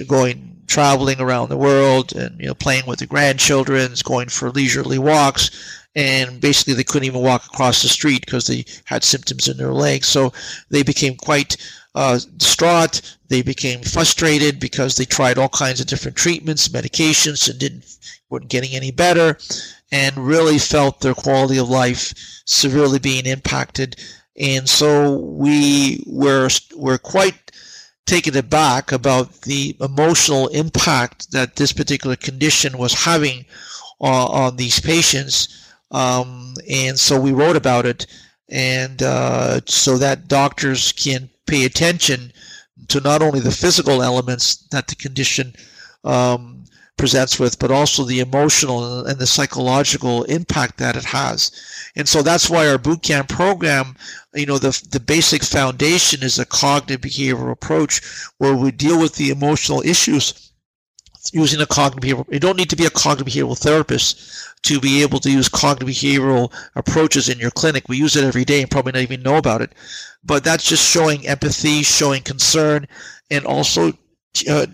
going traveling around the world and you know playing with the grandchildren going for leisurely walks and basically they couldn't even walk across the street because they had symptoms in their legs. So they became quite uh, distraught. They became frustrated because they tried all kinds of different treatments, medications, and didn't weren't getting any better, and really felt their quality of life severely being impacted. And so we were were quite taken aback about the emotional impact that this particular condition was having uh, on these patients um, and so we wrote about it, and uh, so that doctors can pay attention to not only the physical elements that the condition um, presents with, but also the emotional and the psychological impact that it has. And so that's why our boot camp program, you know, the, the basic foundation is a cognitive behavioral approach where we deal with the emotional issues using a cognitive behavioral. You don't need to be a cognitive behavioral therapist to be able to use cognitive behavioral approaches in your clinic. We use it every day and probably not even know about it. But that's just showing empathy, showing concern, and also uh,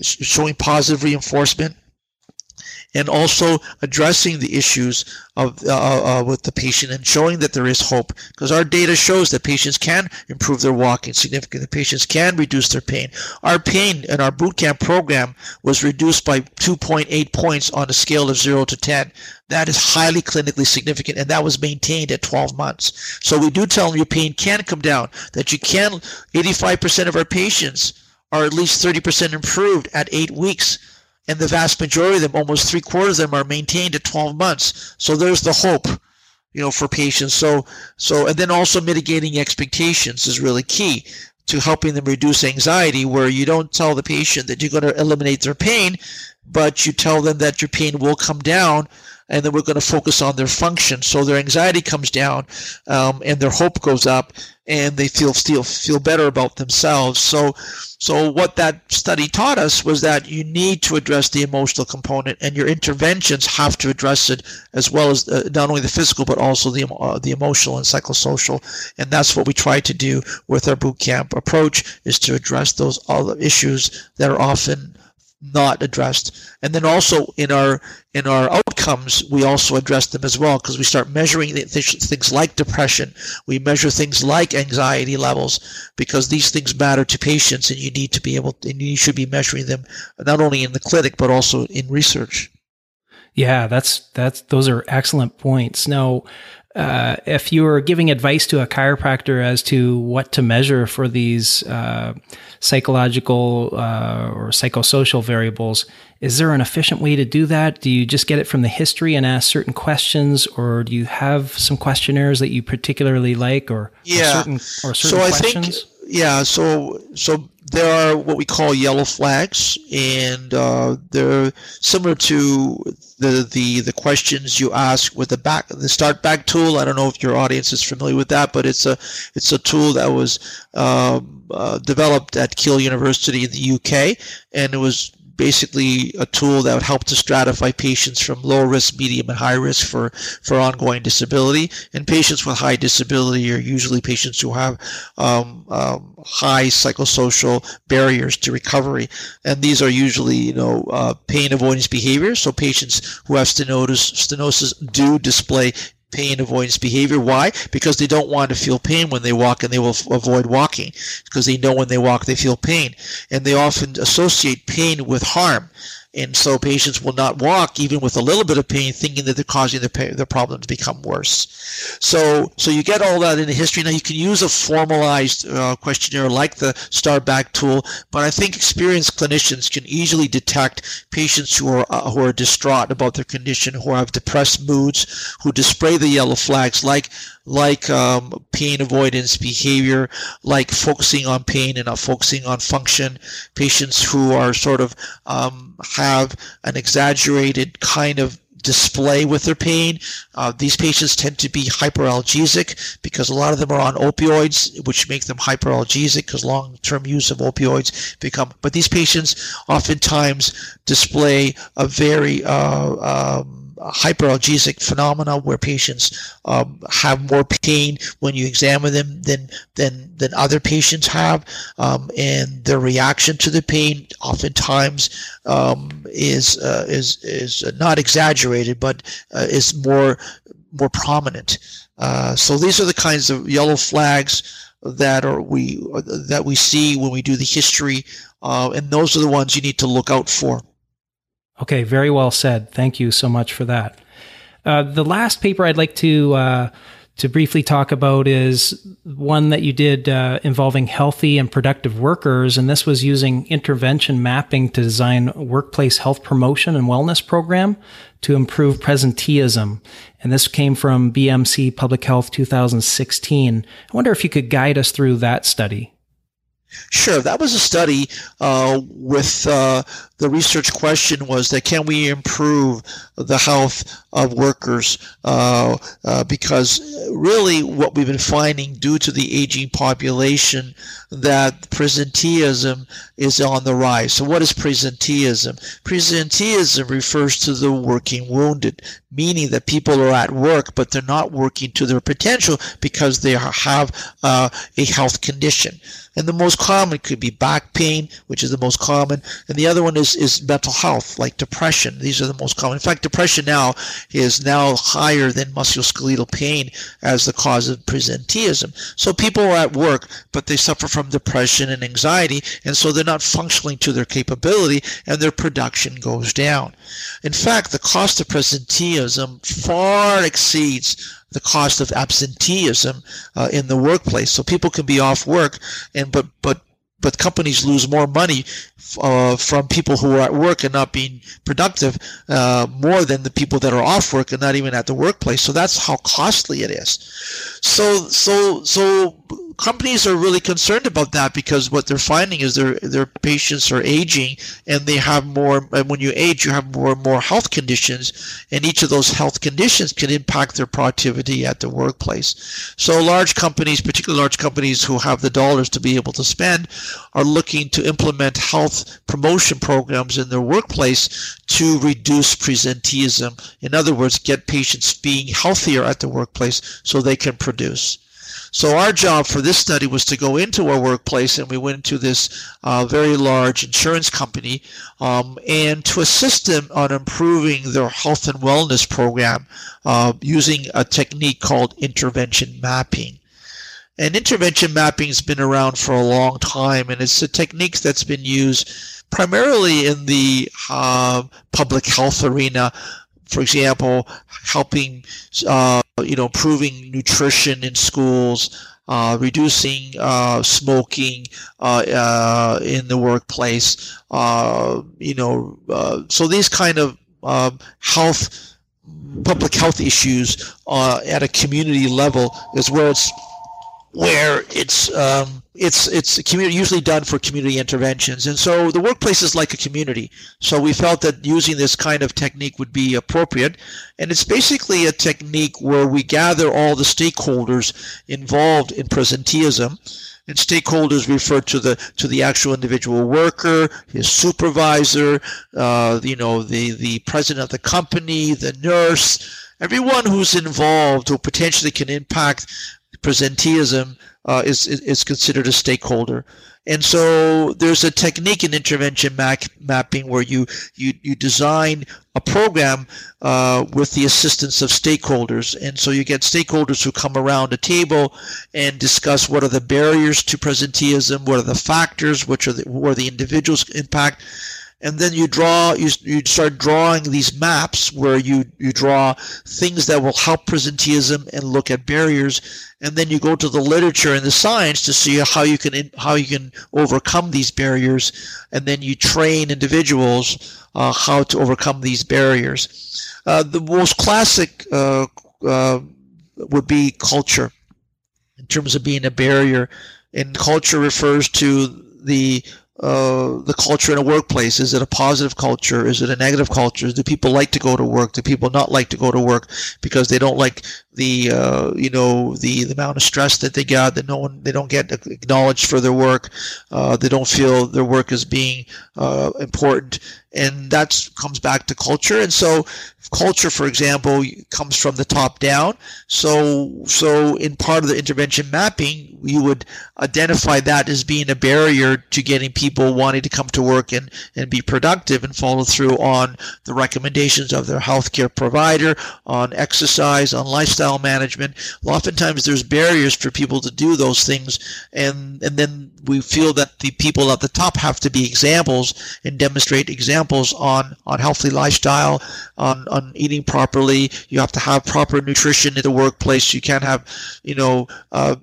showing positive reinforcement and also addressing the issues of uh, uh, uh, with the patient and showing that there is hope because our data shows that patients can improve their walking significantly. Patients can reduce their pain. Our pain in our boot camp program was reduced by 2.8 points on a scale of 0 to 10 that is highly clinically significant and that was maintained at 12 months. So we do tell them your pain can come down that you can 85% of our patients are at least 30% improved at 8 weeks and the vast majority of them, almost three quarters of them, are maintained at 12 months. So there's the hope. you know, for patients. So, so, and then also mitigating expectations is really key to helping them reduce anxiety, where you don't tell the patient that you're going to eliminate their pain, but you tell them that your pain will come down and then we're going to focus on their function. So their anxiety comes down, um, and their hope goes up, and they feel feel feel better about themselves. So, so what that study taught us was that you need to address the emotional component, and your interventions have to address it as well as uh, not only the physical but also the uh, the emotional and psychosocial. And that's what we try to do with our boot camp approach: is to address those other issues that are often not addressed. And then also in our in our outcomes we also address them as well because we start measuring things like depression. We measure things like anxiety levels because these things matter to patients and you need to be able to, and you should be measuring them not only in the clinic but also in research.
Yeah that's that's those are excellent points. Now uh, if you were giving advice to a chiropractor as to what to measure for these uh, psychological uh, or psychosocial variables, is there an efficient way to do that? Do you just get it from the history and ask certain questions, or do you have some questionnaires that you particularly like, or,
yeah.
or certain or certain so questions? I think
yeah, so so there are what we call yellow flags, and uh, they're similar to the, the the questions you ask with the back the start back tool. I don't know if your audience is familiar with that, but it's a it's a tool that was um, uh, developed at Keele University in the UK, and it was basically a tool that would help to stratify patients from low risk, medium, and high risk for, for ongoing disability. And patients with high disability are usually patients who have um, um, high psychosocial barriers to recovery. And these are usually, you know, uh, pain avoidance behaviors. So patients who have stenosis, stenosis do display pain avoidance behavior. Why? Because they don't want to feel pain when they walk and they will avoid walking because they know when they walk they feel pain. And they often associate pain with harm. And so patients will not walk even with a little bit of pain, thinking that they're causing their, pain, their problem to become worse. So, so you get all that in the history. Now you can use a formalized uh, questionnaire like the STarT Back tool, but I think experienced clinicians can easily detect patients who are uh, who are distraught about their condition, who have depressed moods, who display the yellow flags like like um, pain avoidance behavior, like focusing on pain and not focusing on function. Patients who are sort of um, have an exaggerated kind of display with their pain. Uh, these patients tend to be hyperalgesic because a lot of them are on opioids, which make them hyperalgesic because long-term use of opioids become. But these patients oftentimes display a very uh, um, hyperalgesic phenomena where patients um, have more pain when you examine them than than than other patients have, um, and their reaction to the pain oftentimes um, is uh, is is not exaggerated, but uh, is more more prominent. Uh, so these are the kinds of yellow flags that are we that we see when we do the history, uh, and those are the ones you need to look out for.
Okay, very well said. Thank you so much for that. Uh, the last paper I'd like to uh, to briefly talk about is one that you did uh, involving healthy and productive workers, and this was using intervention mapping to design workplace health promotion and wellness program to improve presenteeism. And this came from BMC Public Health 2016. I wonder if you could guide us through that study.
Sure, that was a study uh, with uh, the research question was that can we improve the health of workers uh, uh, because really what we've been finding due to the aging population that presenteeism is on the rise. So what is presenteeism? Presenteeism refers to the working wounded, meaning that people are at work but they're not working to their potential because they have uh, a health condition. And the most common could be back pain, which is the most common, and the other one is is, is mental health, like depression. These are the most common. In fact, depression now is now higher than musculoskeletal pain as the cause of presenteeism. So people are at work, but they suffer from depression and anxiety, and so they're not functioning to their capability, and their production goes down. In fact, the cost of presenteeism far exceeds the cost of absenteeism uh, in the workplace. So people can be off work, and but but but companies lose more money uh, from people who are at work and not being productive uh, more than the people that are off work and not even at the workplace. So that's how costly it is. So so so companies are really concerned about that because what they're finding is their their patients are aging and they have more and when you age you have more and more health conditions and each of those health conditions can impact their productivity at the workplace. So large companies particularly large companies who have the dollars to be able to spend are looking to implement health promotion programs in their workplace to reduce presenteeism. In other words get patients being healthier at the workplace so they can produce so our job for this study was to go into a workplace, and we went to this uh, very large insurance company, um, and to assist them on improving their health and wellness program uh, using a technique called intervention mapping. And intervention mapping has been around for a long time, and it's a technique that's been used primarily in the uh, public health arena for example, helping, uh, you know, improving nutrition in schools, uh, reducing uh, smoking uh, uh, in the workplace, uh, you know, so these kind of um, health, public health issues at a community level is where it's where it's um, it's it's usually done for community interventions. And so the workplace is like a community. So we felt that using this kind of technique would be appropriate. And it's basically a technique where we gather all the stakeholders involved in presenteeism. And stakeholders refer to the to the actual individual worker, his supervisor, uh, you know, the the president of the company, the nurse, everyone who's involved who potentially can impact presenteeism uh, is, is considered a stakeholder. And so there's a technique in intervention map, mapping where you, you, you design a program uh, with the assistance of stakeholders. And so you get stakeholders who come around a table and discuss what are the barriers to presenteeism, what are the factors, which are the, what are the individuals impact, and then you draw you, you start drawing these maps where you you draw things that will help presenteeism and look at barriers. And then you go to the literature and the science to see how you can how you can overcome these barriers. And then you train individuals uh, how to overcome these barriers. Uh, the most classic uh, uh would be culture in terms of being a barrier. And culture refers to the uh, the culture in a workplace? Is it a positive culture? Is it a negative culture? Do people like to go to work? Do people not like to go to work because they don't like the uh, you know the, the amount of stress that they got? That no one they don't get acknowledged for their work. Uh, they don't feel their work is being uh, important, and that comes back to culture. And so culture, for example, comes from the top down. So, so in part of the intervention mapping, you would identify that as being a barrier to getting people wanting to come to work and, and be productive and follow through on the recommendations of their healthcare provider, on exercise, on lifestyle management. Oftentimes there's barriers for people to do those things and, and then we feel that the people at the top have to be examples and demonstrate examples on, on healthy lifestyle, on, on eating properly. You have to have proper nutrition in the workplace. You can't have, you know, uh,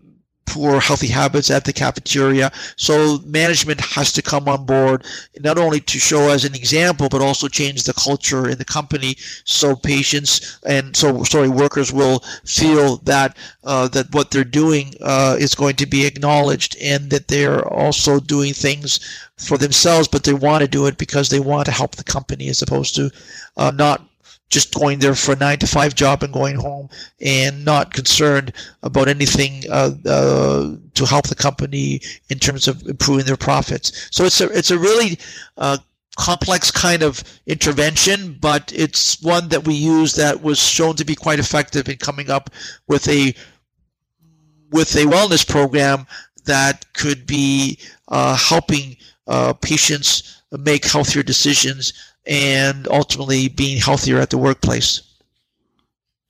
poor healthy habits at the cafeteria. So management has to come on board not only to show as an example, but also change the culture in the company so patients and so sorry workers will feel that uh, that what they're doing uh, is going to be acknowledged and that they're also doing things for themselves, but they want to do it because they want to help the company as opposed to uh, not just going there for a nine to five job and going home and not concerned about anything uh, uh, to help the company in terms of improving their profits. So it's a it's a really uh, complex kind of intervention, but it's one that we use that was shown to be quite effective in coming up with a with a wellness program that could be uh, helping uh, patients make healthier decisions and ultimately being healthier at the workplace.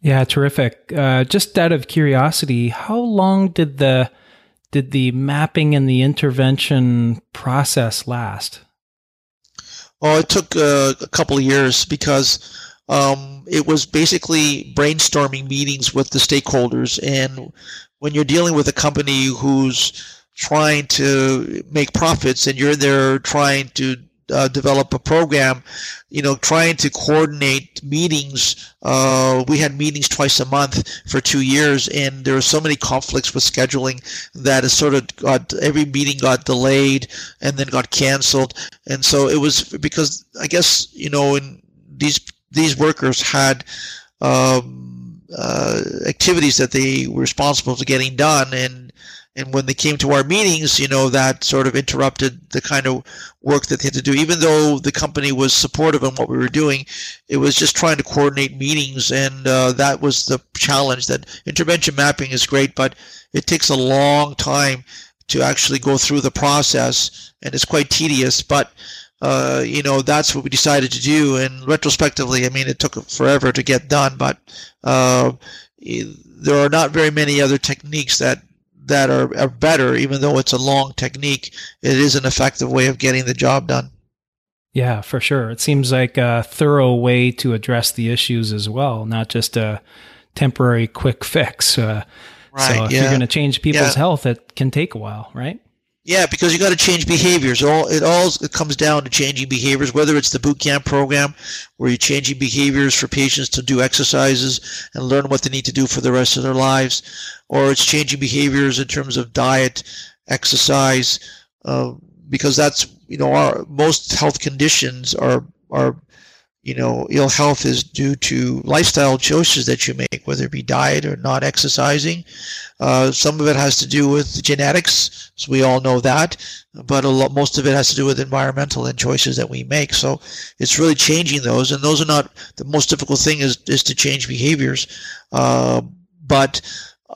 Yeah, terrific. Uh, just out of curiosity, how long did the did the mapping and the intervention process last?
Oh, it took uh, a couple of years because um, it was basically brainstorming meetings with the stakeholders. And when you're dealing with a company who's trying to make profits and you're there trying to uh, develop a program, you know, trying to coordinate meetings. Uh, we had meetings twice a month for two years, and there were so many conflicts with scheduling that it sort of got every meeting got delayed and then got canceled. And so it was because I guess you know, in these these workers had. Um, uh, activities that they were responsible for getting done, and and when they came to our meetings, you know, that sort of interrupted the kind of work that they had to do. Even though the company was supportive in what we were doing, it was just trying to coordinate meetings, and uh, that was the challenge. That intervention mapping is great, but it takes a long time to actually go through the process, and it's quite tedious. But uh, you know, that's what we decided to do. And retrospectively, I mean, it took forever to get done, but uh, there are not very many other techniques that that are, are better, even though it's a long technique. It is an effective way of getting the job done.
Yeah, for sure. It seems like a thorough way to address the issues as well, not just a temporary quick fix. Uh, right, so if yeah. you're going to change people's yeah. health, it can take a while, right?
Yeah, because you got to change behaviors. All it all it comes down to changing behaviors. Whether it's the boot camp program, where you're changing behaviors for patients to do exercises and learn what they need to do for the rest of their lives, or it's changing behaviors in terms of diet, exercise, uh, because that's you know our most health conditions are are you know, ill health is due to lifestyle choices that you make, whether it be diet or not exercising. Uh, some of it has to do with genetics, so we all know that, but a lot, most of it has to do with environmental and choices that we make. So it's really changing those, and those are not the most difficult thing is is to change behaviors, uh, but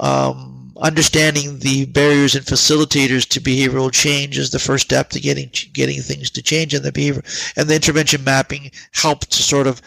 um, understanding the barriers and facilitators to behavioral change is the first step to getting getting things to change in the behavior. And the intervention mapping helped to sort of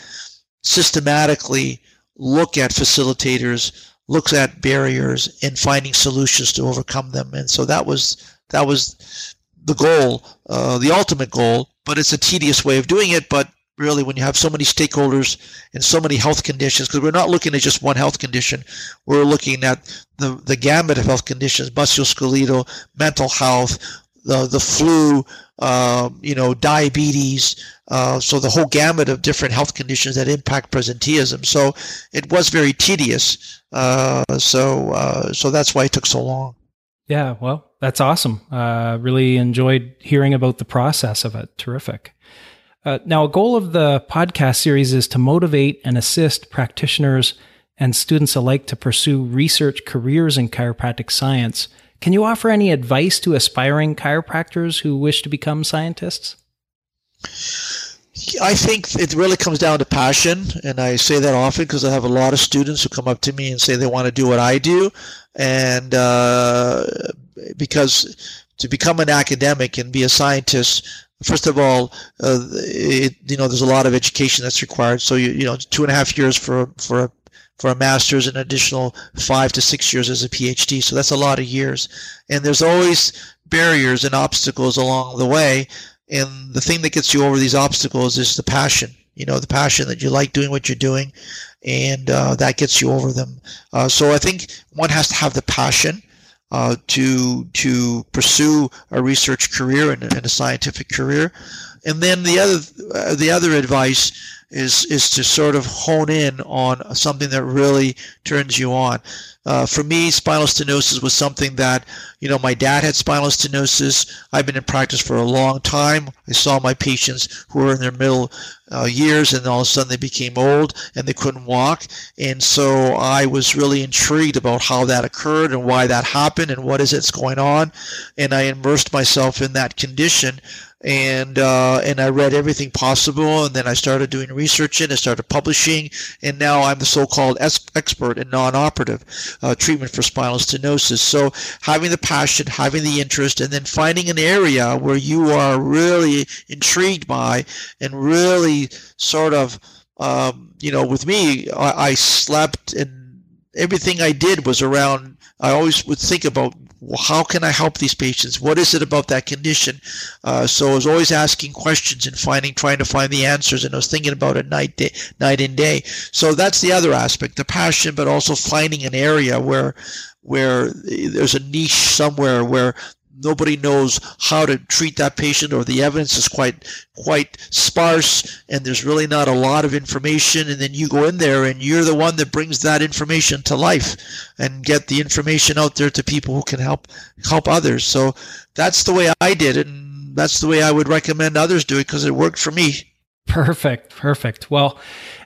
systematically look at facilitators, looks at barriers, and finding solutions to overcome them. And so that was that was the goal, uh, the ultimate goal. But it's a tedious way of doing it. But really when you have so many stakeholders and so many health conditions because we're not looking at just one health condition. We're looking at the, the gamut of health conditions musculoskeletal mental health the, the flu uh, you know diabetes uh, so the whole gamut of different health conditions that impact presenteeism. So it was very tedious uh, so uh, so that's why it took so long.
Yeah well that's awesome. Uh, really enjoyed hearing about the process of it. Terrific uh, now, a goal of the podcast series is to motivate and assist practitioners and students alike to pursue research careers in chiropractic science. Can you offer any advice to aspiring chiropractors who wish to become scientists?
I think it really comes down to passion, and I say that often because I have a lot of students who come up to me and say they want to do what I do, and uh, because to become an academic and be a scientist, first of all, uh, it, you know, there's a lot of education that's required. So you, you know, two and a half years for for a for a master's, an additional five to six years as a PhD. So that's a lot of years, and there's always barriers and obstacles along the way. And the thing that gets you over these obstacles is the passion. You know, the passion that you like doing what you're doing, and uh, that gets you over them. Uh, so I think one has to have the passion uh, to to pursue a research career and, and, a scientific career. And then the other uh, the other advice is is to sort of hone in on something that really turns you on. Uh, for me, spinal stenosis was something that, you know, my dad had spinal stenosis. I've been in practice for a long time. I saw my patients who were in their middle uh, years and all of a sudden they became old and they couldn't walk. And so I was really intrigued about how that occurred and why that happened and what is it's going on. And I immersed myself in that condition and uh, and I read everything possible, and then I started doing research and I started publishing, and now I'm the so-called es- expert in non-operative uh, treatment for spinal stenosis. So having the passion, having the interest, and then finding an area where you are really intrigued by and really sort of, um, you know, with me, I, I slept and everything I did was around. I always would think about well, how can I help these patients? What is it about that condition? Uh, so I was always asking questions and finding, trying to find the answers, and I was thinking about it night, day, night and day. So that's the other aspect, the passion, but also finding an area where, where there's a niche somewhere where nobody knows how to treat that patient or the evidence is quite quite sparse and there's really not a lot of information. And then you go in there and you're the one that brings that information to life and get the information out there to people who can help help others. So that's the way i did it and that's the way i would recommend others do it because it worked for me.
Perfect. Perfect. Well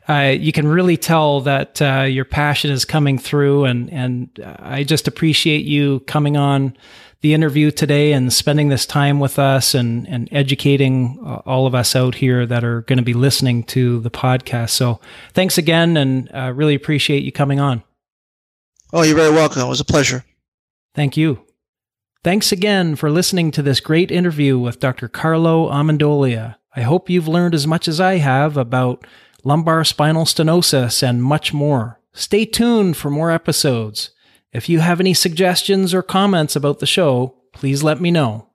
uh, you can really tell that uh, your passion is coming through and and i just appreciate you coming on the interview today and spending this time with us and, and educating uh, all of us out here that are going to be listening to the podcast. So thanks again and uh, really appreciate you coming on.
Oh, you're very welcome. It was a pleasure.
Thank you. Thanks again for listening to this great interview with Dr. Carlo Ammendolia. I hope you've learned as much as I have about lumbar spinal stenosis and much more. Stay tuned for more episodes. If you have any suggestions or comments about the show, please let me know.